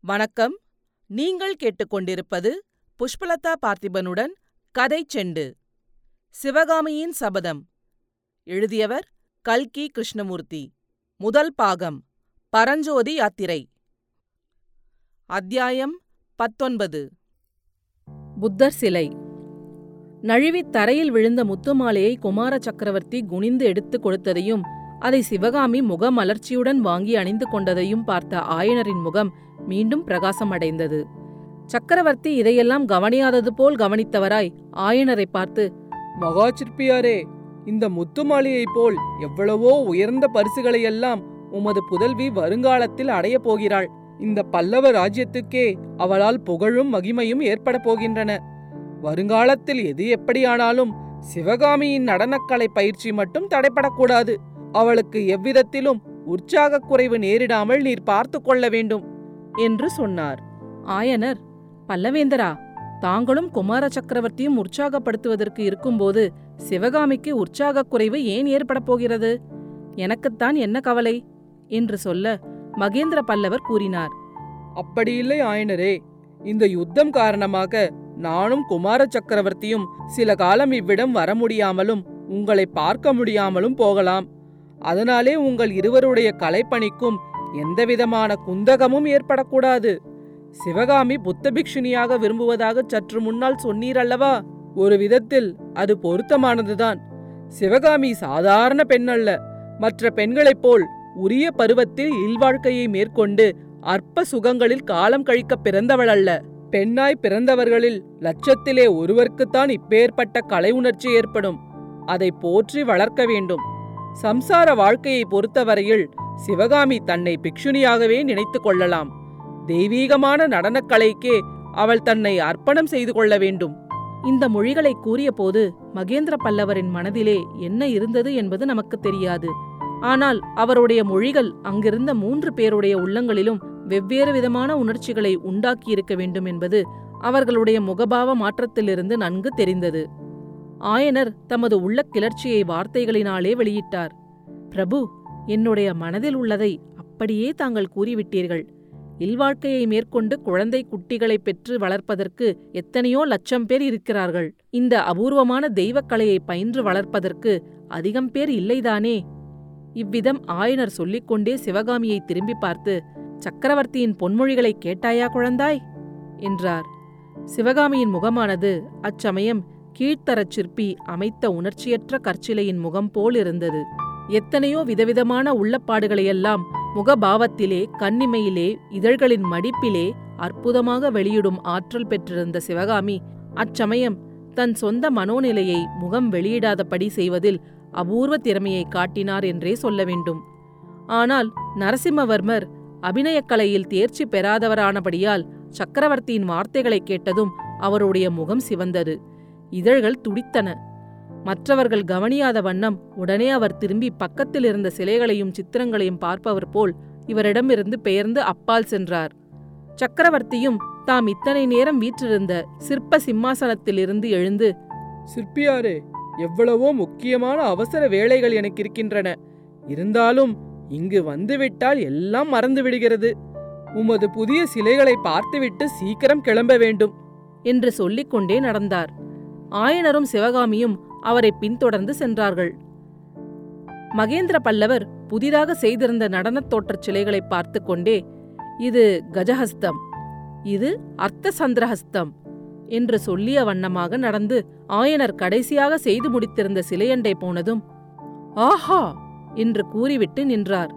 வணக்கம். நீங்கள் கேட்டுக்கொண்டிருப்பது புஷ்பலதா பார்த்திபனுடன் கதை செண்டு. சிவகாமியின் சபதம். எழுதியவர் கல்கி கிருஷ்ணமூர்த்தி. முதல் பாகம். பரஞ்சோதி யாத்திரை. அத்தியாயம் பத்தொன்பது. புத்தர் சிலை. நழுவித் தரையில் விழுந்த முத்துமாலையை குமார சக்கரவர்த்தி குனிந்து எடுத்துக் கொடுத்ததையும் அதை சிவகாமி முகமலர்ச்சியுடன் வாங்கி அணிந்து கொண்டதையும் பார்த்த ஆயனரின் முகம் மீண்டும் பிரகாசமடைந்தது. சக்கரவர்த்தி இதையெல்லாம் கவனியாதது போல் கவனித்தவராய் ஆயனரை பார்த்து மகா சிற்பியாரே இந்த முத்துமாளியைப் போல் எவ்வளவோ உயர்ந்த பரிசுகளையெல்லாம் உமது புதல்வி வருங்காலத்தில் அடையப் போகிறாள். இந்த பல்லவ ராஜ்யத்துக்கே அவளால் புகழும் மகிமையும் ஏற்படப் போகின்றன. வருங்காலத்தில் எது எப்படியானாலும் சிவகாமியின் நடனக்கலை பயிற்சி மட்டும் தடைப்படக்கூடாது. அவளுக்கு எவ்விதத்திலும் உற்சாகக் குறைவு நேரிடாமல் நீர் பார்த்து கொள்ள வேண்டும் என்று சொன்னார். ஆயனர் பல்லவேந்தரா தாங்களும் குமார சக்கரவர்த்தியும் உற்சாகப்படுத்துவதற்கு இருக்கும்போது சிவகாமிக்கு உற்சாகக் குறைவு ஏன் ஏற்படப் போகிறது? எனக்குத்தான் என்ன கவலை? என்று சொல்ல மகேந்திர பல்லவர் கூறினார். அப்படியில்லை ஆயனரே. இந்த யுத்தம் காரணமாக நானும் குமார சக்கரவர்த்தியும் சில காலம் இவ்விடம் வர முடியாமலும் உங்களை பார்க்க முடியாமலும் போகலாம். அதனாலே உங்கள் இருவருடைய கலைப்பணிக்கும் எந்தவிதமான குந்தகமும் ஏற்படக்கூடாது. சிவகாமி புத்த பிக்ஷுனியாக விரும்புவதாக சற்று முன்னால் சொன்னீர் அல்லவா ஒரு விதத்தில் அது பொருத்தமானதுதான். சிவகாமி சாதாரண பெண் அல்ல மற்ற பெண்களைப் போல் உரிய பருவத்தில் இல்வாழ்க்கையை மேற்கொண்டு அற்ப சுகங்களில் காலம் கழிக்க பிறந்தவள் அல்ல பெண்ணாய் பிறந்தவர்களில் லட்சத்திலே ஒருவருக்குத்தான் இப்பேற்பட்ட கலை உணர்ச்சி ஏற்படும். அதை போற்றி வளர்க்க வேண்டும். சம்சார வாழ்க்கையை பொறுத்தவரையில் சிவகாமி தன்னை பிக்ஷுனியாகவே நினைத்து கொள்ளலாம். தெய்வீகமான நடனக்கலைக்கே அவள் தன்னை அர்ப்பணம் செய்து கொள்ள வேண்டும். இந்த மொழிகளை கூறியபோது மகேந்திர பல்லவரின் மனதிலே என்ன இருந்தது என்பது நமக்கு தெரியாது. ஆனால் அவருடைய மொழிகள் அங்கிருந்த மூன்று பேருடைய உள்ளங்களிலும் வெவ்வேறு விதமான உணர்ச்சிகளை உண்டாக்கியிருக்க வேண்டும் என்பது அவர்களுடைய முகபாவ மாற்றத்திலிருந்து நன்கு தெரிந்தது. ஆயனர் தமது உள்ள கிளர்ச்சியை வார்த்தைகளினாலே வெளியிட்டார். பிரபு என்னுடைய மனதில் உள்ளதை அப்படியே தாங்கள் கூறிவிட்டீர்கள். இல்வாழ்க்கையை மேற்கொண்டு குழந்தை குட்டிகளை பெற்று வளர்ப்பதற்கு எத்தனையோ லட்சம் பேர் இருக்கிறார்கள். இந்த அபூர்வமான தெய்வக்கலையை பயின்று வளர்ப்பதற்கு அதிகம் பேர் இல்லைதானே? இவ்விதம் ஆயனர் சொல்லிக்கொண்டே சிவகாமியை திரும்பி பார்த்து சக்கரவர்த்தியின் பொன்மொழிகளை கேட்டாயா குழந்தாய்? என்றார். சிவகாமியின் முகமானது அச்சமயம் கீழ்த்தரச் சிற்பி அமைத்த உணர்ச்சியற்ற கற்சிலையின் முகம் போல் இருந்தது. எத்தனையோ விதவிதமான உள்ளப்பாடுகளையெல்லாம் முகபாவத்திலே கண்ணிமையிலே இதழ்களின் மடிப்பிலே அற்புதமாக வெளியிடும் ஆற்றல் பெற்றிருந்த சிவகாமி அச்சமயம் தன் சொந்த மனோநிலையை முகம் வெளியிடாதபடி செய்வதில் அபூர்வ திறமையை காட்டினார் என்றே சொல்ல வேண்டும். ஆனால் நரசிம்மவர்மர் அபிநயக்கலையில் தேர்ச்சி பெறாதவரானபடியால் சக்கரவர்த்தியின் வார்த்தைகளைக் கேட்டதும் அவருடைய முகம் சிவந்தது. இதழ்கள் துடித்தன. மற்றவர்கள் கவனியாத வண்ணம் உடனே அவர் திரும்பி பக்கத்தில் இருந்த சிலைகளையும் சித்திரங்களையும் பார்ப்பவர் போல் இவரிடமிருந்து பெயர்ந்து அப்பால் சென்றார். சக்கரவர்த்தியும் தாம் இத்தனை நேரம் வீற்றிருந்த சிற்ப சிம்மாசனத்திலிருந்து எழுந்து சிற்பியாரே எவ்வளவோ முக்கியமான அவசர வேலைகள் எனக்கு இருக்கின்றன. இருந்தாலும் இங்கு வந்துவிட்டால் எல்லாம் மறந்து விடுகிறது. உமது புதிய சிலைகளை பார்த்துவிட்டு சீக்கிரம் கிளம்ப வேண்டும். என்று சொல்லிக்கொண்டே நடந்தார். ஆயனரும் சிவகாமியும் அவரை பின்தொடர்ந்து சென்றார்கள். மகேந்திர பல்லவர் புதிதாக செய்திருந்த நடனத் தோற்றச் சிலைகளை பார்த்து கொண்டே இது கஜஹஸ்தம் இது அர்த்த சந்திரஹஸ்தம் என்று சொல்லிய வண்ணமாக நடந்து ஆயனர் கடைசியாக செய்து முடித்திருந்த சிலையண்டை போனதும் ஆஹா! என்று கூறிவிட்டு நின்றார்.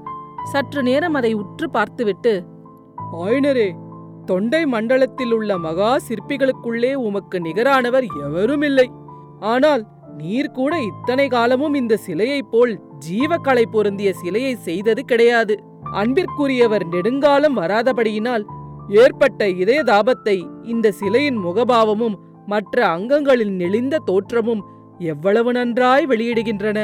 சற்று நேரம் அதை உற்று பார்த்துவிட்டு ஆயனரே தொண்டை மண்டலத்தில் உள்ள மகா சிற்பிகளுக்குள்ளே உமக்கு நிகரானவர் எவருமில்லை. ஆனால் நீர் கூட இத்தனை காலமும் இந்த சிலையைப் போல் ஜீவக்கலை பொருந்திய சிலையை செய்தது கிடையாது. அன்பிற்குரியவர் நெடுங்காலம் வராதபடியினால் ஏற்பட்ட இதய தாபத்தை இந்த சிலையின் முகபாவமும் மற்ற அங்கங்களின் நெளிந்த தோற்றமும் எவ்வளவு நன்றாய் வெளியிடுகின்றன.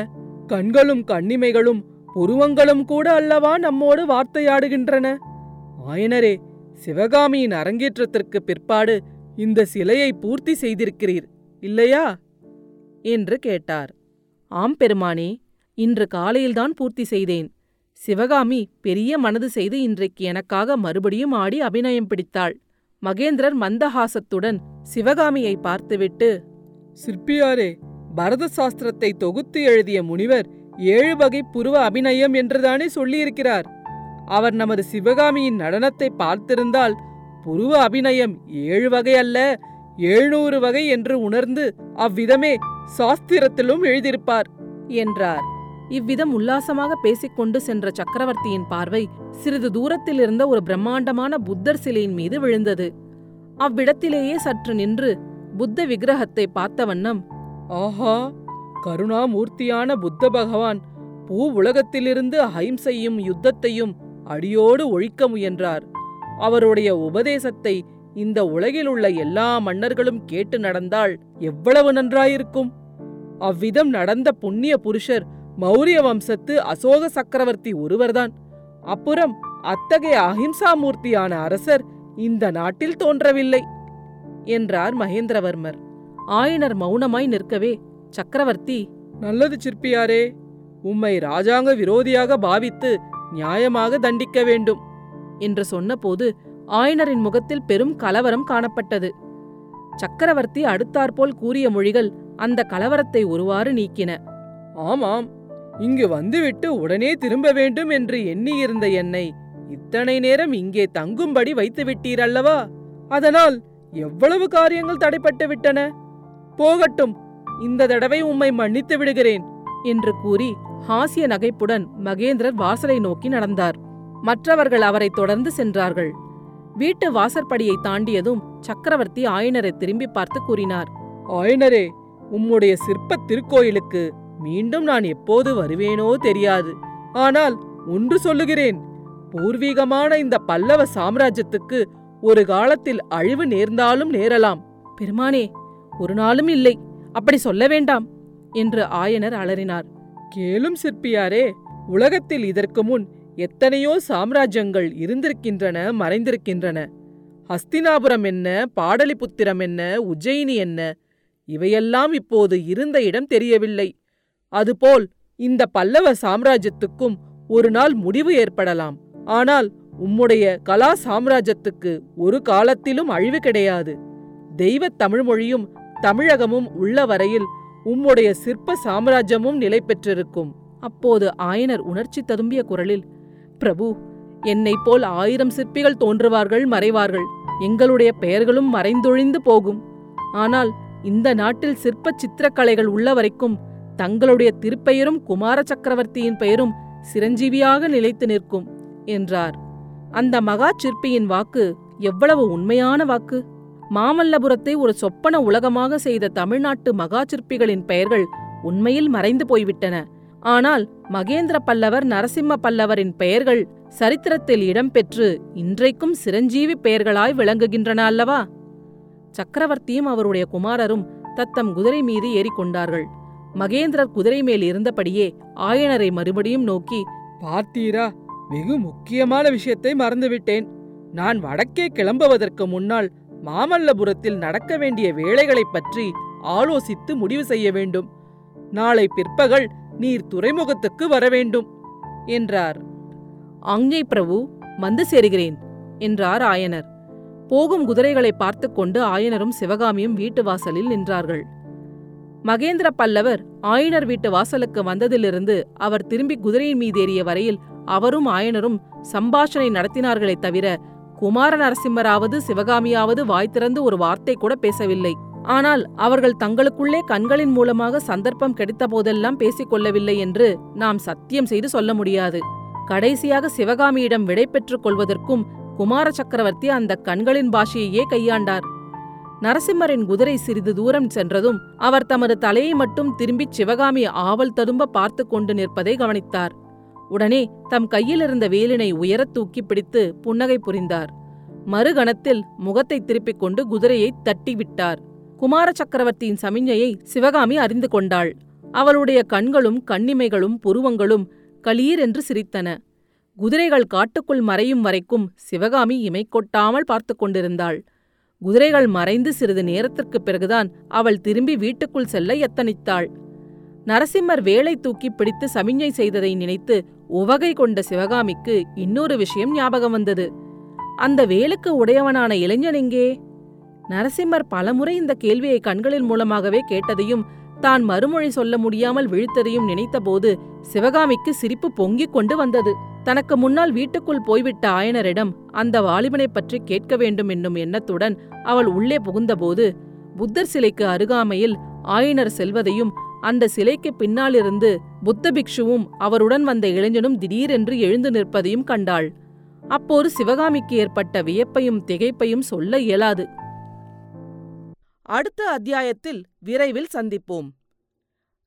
கண்களும் கண்ணிமைகளும் புருவங்களும் கூட அல்லவா நம்மோடு வார்த்தையாடுகின்றன. ஆயனரே சிவகாமியின் அரங்கேற்றத்திற்கு பிற்பாடு இந்த சிலையை பூர்த்தி செய்திருக்கிறீர் இல்லையா? என்று கேட்டார். ஆம் பெருமானே இன்று காலையில்தான் பூர்த்தி செய்தேன். சிவகாமி பெரிய மனது செய்து இன்றைக்கு எனக்காக மறுபடியும் ஆடி அபிநயம் பிடித்தாள். மகேந்திரர் மந்தஹாசத்துடன் சிவகாமியை பார்த்துவிட்டு சிற்பியாரே பரத சாஸ்திரத்தை தொகுத்து எழுதிய முனிவர் ஏழு வகை புருவ அபிநயம் என்றுதானே சொல்லியிருக்கிறார். அவர் நமது சிவகாமியின் நடனத்தை பார்த்திருந்தால் புருவ அபிநயம் ஏழு வகை அல்ல ஏழ்நூறு வகை என்று உணர்ந்து அவ்விதமே சாஸ்திரத்திலும் எழுதியிருப்பார் என்றார். இவ்விதம் உல்லாசமாக பேசிக்கொண்டு சென்ற சக்கரவர்த்தியின் பார்வை சிறிது தூரத்தில் இருந்த ஒரு பிரம்மாண்டமான புத்தர் சிலையின் மீது விழுந்தது. அவ்விடத்திலேயே சற்று நின்று புத்த விக்கிரகத்தை பார்த்த வண்ணம் ஆஹா கருணாமூர்த்தியான புத்த பகவான் பூ உலகத்திலிருந்து அஹிம்சையும் யுத்தத்தையும் அடியோடு ஒழிக்க முயன்றார். அவருடைய உபதேசத்தை இந்த உலகில் உள்ள எல்லா மன்னர்களும் கேட்டு நடந்தால் எவ்வளவு நன்றாயிருக்கும்? அவ்விதம் நடந்த புண்ணிய புருஷர் மௌரிய வம்சத்து அசோக சக்கரவர்த்தி ஒருவர்தான். அப்புறம் அத்தகைய அஹிம்சாமூர்த்தியான அரசர் இந்த நாட்டில் தோன்றவில்லை என்றார் மகேந்திரவர்மர். ஆயனர் மௌனமாய் நிற்கவே சக்கரவர்த்தி நல்லது சிற்பியாரே உம்மை ராஜாங்க விரோதியாக பாவித்து நியாயமாக தண்டிக்க வேண்டும் என்று சொன்னபோது ஆயனரின் முகத்தில் பெரும் கலவரம் காணப்பட்டது. சக்கரவர்த்தி அடுத்தாற்போல் கூறிய மொழிகள் அந்த கலவரத்தை ஒருவாறு நீக்கின. ஆமாம் இங்கு வந்துவிட்டு உடனே திரும்ப வேண்டும் என்று எண்ணியிருந்த என்னை இத்தனை நேரம் இங்கே தங்கும்படி வைத்து விட்டீரல்லவா? அதனால் எவ்வளவு காரியங்கள் தடைப்பட்டு விட்டன? போகட்டும் இந்த தடவை உம்மை மன்னித்து விடுகிறேன் என்று கூறி ஹாசிய நகைப்புடன் மகேந்திரர் வாசலை நோக்கி நடந்தார். மற்றவர்கள் அவரை தொடர்ந்து சென்றார்கள். வீட்டு வாசற்படியை தாண்டியதும் சக்கரவர்த்தி ஆயனரை திரும்பி பார்த்து கூறினார். ஆயனரே உம்முடைய சிற்பத் திருக்கோயிலுக்கு மீண்டும் நான் எப்போது வருவேனோ தெரியாது. ஆனால் ஒன்று சொல்லுகிறேன். பூர்வீகமான இந்த பல்லவ சாம்ராஜ்யத்துக்கு ஒரு காலத்தில் அழிவு நேர்ந்தாலும் நேரலாம். பெருமானே ஒரு நாளும் இல்லை. அப்படி சொல்ல வேண்டாம் என்று ஆயனர் அலறினார். கேளும் சிற்பியாரே உலகத்தில் இதற்கு முன் எத்தனையோ சாம்ராஜ்யங்கள் இருந்திருக்கின்றன மறைந்திருக்கின்றன. ஹஸ்தினாபுரம் என்ன பாடலிபுத்திரம் என்ன உஜ்ஜயினி என்ன இவையெல்லாம் இப்போது இருந்த இடம் தெரியவில்லை. அதுபோல் இந்த பல்லவ சாம்ராஜ்யத்துக்கும் ஒரு நாள் முடிவு ஏற்படலாம். ஆனால் உம்முடைய கலா சாம்ராஜ்யத்துக்கு ஒரு காலத்திலும் அழிவு கிடையாது. தெய்வத் தமிழ்மொழியும் தமிழகமும் உள்ள வரையில் உம்முடைய சிற்ப சாம்ராஜ்யமும் நிலை பெற்றிருக்கும். அப்போது ஆயனர் உணர்ச்சி ததும்பிய குரலில் பிரபு என்னைப் போல் ஆயிரம் சிற்பிகள் தோன்றுவார்கள் மறைவார்கள். எங்களுடைய பெயர்களும் மறைந்தொழிந்து போகும். ஆனால் இந்த நாட்டில் சிற்ப சித்திரக்கலைகள் உள்ள வரைக்கும் தங்களுடைய திருப்பெயரும் குமார சக்கரவர்த்தியின் பெயரும் சிரஞ்சீவியாக நிலைத்து நிற்கும் என்றார். அந்த மகா சிற்பியின் வாக்கு எவ்வளவு உண்மையான வாக்கு? மாமல்லபுரத்தை ஒரு சொப்பன உலகமாக செய்த தமிழ்நாட்டு மகா சிற்பிகளின் பெயர்கள் உண்மையில் மறைந்து போய்விட்டன. ஆனால் மகேந்திர பல்லவர் நரசிம்ம பல்லவரின் பெயர்கள் சரித்திரத்தில் இடம்பெற்று இன்றைக்கும் சிரஞ்சீவி பெயர்களாய் விளங்குகின்றன அல்லவா? சக்கரவர்த்தியும் அவருடைய குமாரரும் தத்தம் குதிரை மீது ஏறிக்கொண்டார்கள். மகேந்திரர் குதிரை மேல் இருந்தபடியே ஆயனரை மறுபடியும் நோக்கி பார்த்தீரா வெகு முக்கியமான விஷயத்தை மறந்துவிட்டேன். நான் வடக்கே கிளம்புவதற்கு முன்னால் மாமல்லபுரத்தில் நடக்க வேண்டிய வேலைகளைப் பற்றி ஆலோசித்து முடிவு செய்ய வேண்டும். நாளை பிற்பகல் நீர் துறைமுகத்துக்கு வர வேண்டும் என்றார். ஆஞ்ஞை பிரபு வந்து சேருகிறேன் என்றார் ஆயனர். போகும் குதிரைகளை பார்த்து கொண்டு ஆயனரும் சிவகாமியும் வீட்டு வாசலில் நின்றார்கள். மகேந்திர பல்லவர் ஆயனர் வீட்டு வாசலுக்கு வந்ததிலிருந்து அவர் திரும்பி குதிரையின் மீதேறிய வரையில் அவரும் ஆயனரும் சம்பாஷணை நடத்தினார்களே தவிர குமார நரசிம்மராவது சிவகாமியாவது வாய் திறந்து ஒரு வார்த்தை கூட பேசவில்லை. ஆனால் அவர்கள் தங்களுக்குள்ளே கண்களின் மூலமாக சந்தர்ப்பம் கிடைத்த போதெல்லாம் பேசிக் கொள்ளவில்லை என்று நாம் சத்தியம் செய்து சொல்ல முடியாது. கடைசியாக சிவகாமியிடம் விடை பெற்றுக் கொள்வதற்கும் குமார சக்கரவர்த்தி அந்த கண்களின் பாஷையையே கையாண்டார். நரசிம்மரின் குதிரை சிறிது தூரம் சென்றதும் அவர் தமது தலையை மட்டும் திரும்பிச் சிவகாமி ஆவல் ததும்ப பார்த்து கொண்டு நிற்பதை கவனித்தார். உடனே தம் கையிலிருந்த வேலினை உயரத் தூக்கி பிடித்து புன்னகை புரிந்தார். மறுகணத்தில் முகத்தை திருப்பிக் கொண்டு குதிரையை தட்டிவிட்டார். குமார சக்கரவர்த்தியின் சமிஞ்ஞையை சிவகாமி அறிந்து கொண்டாள். அவளுடைய கண்களும் கண்ணிமைகளும் புருவங்களும் களீர் என்று சிரித்தன. குதிரைகள் காட்டுக்குள் மறையும் வரைக்கும் சிவகாமி இமை கொட்டாமல் பார்த்து கொண்டிருந்தாள். குதிரைகள் மறைந்து சிறிது நேரத்திற்குப் பிறகுதான் அவள் திரும்பி வீட்டுக்குள் செல்ல எத்தனித்தாள் நரசிம்மர் வேலை தூக்கி பிடித்து சமிஞ்சை செய்ததை நினைத்து உவகை கொண்ட சிவகாமிக்கு இன்னொரு விஷயம் ஞாபகம் வந்தது. அந்த வேலுக்கு உடையவனான இளைஞன் எங்கே? நரசிம்மர் பலமுறை இந்த கேள்வியை கண்களின் மூலமாகவே கேட்டதையும் தான் மறுமொழி சொல்ல முடியாமல் விழித்ததையும் நினைத்தபோது சிவகாமிக்கு சிரிப்பு பொங்கிக் கொண்டு வந்தது. தனக்கு முன்னால் வீட்டுக்குள் போய்விட்ட ஆயனரிடம் அந்த வாலிபனைப் பற்றி கேட்க வேண்டும் என்னும் எண்ணத்துடன் அவள் உள்ளே புகுந்தபோது புத்தர் சிலைக்கு அருகாமையில் ஆயனர் செல்வதையும் அந்த சிலைக்கு பின்னாலிருந்து புத்த பிக்ஷுவும் அவருடன் வந்த இளைஞனும் திடீரென்று எழுந்து நிற்பதையும் கண்டாள். அப்போது சிவகாமிக்கு ஏற்பட்ட வியப்பையும் திகைப்பையும் சொல்ல இயலாது. அடுத்த அத்தியாயத்தில் விரைவில் சந்திப்போம்.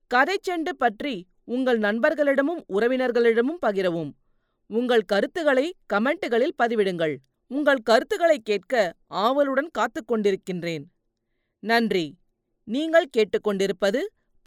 கதை செண்டு பற்றி உங்கள் நண்பர்களிடமும் உறவினர்களிடமும் பகிரவும். உங்கள் கருத்துக்களை கமெண்ட்டுகளில் பதிவிடுங்கள். உங்கள் கருத்துக்களை கேட்க ஆவலுடன் காத்துக் கொண்டிருக்கின்றேன். நன்றி. நீங்கள் கேட்டுக்கொண்டிருப்பது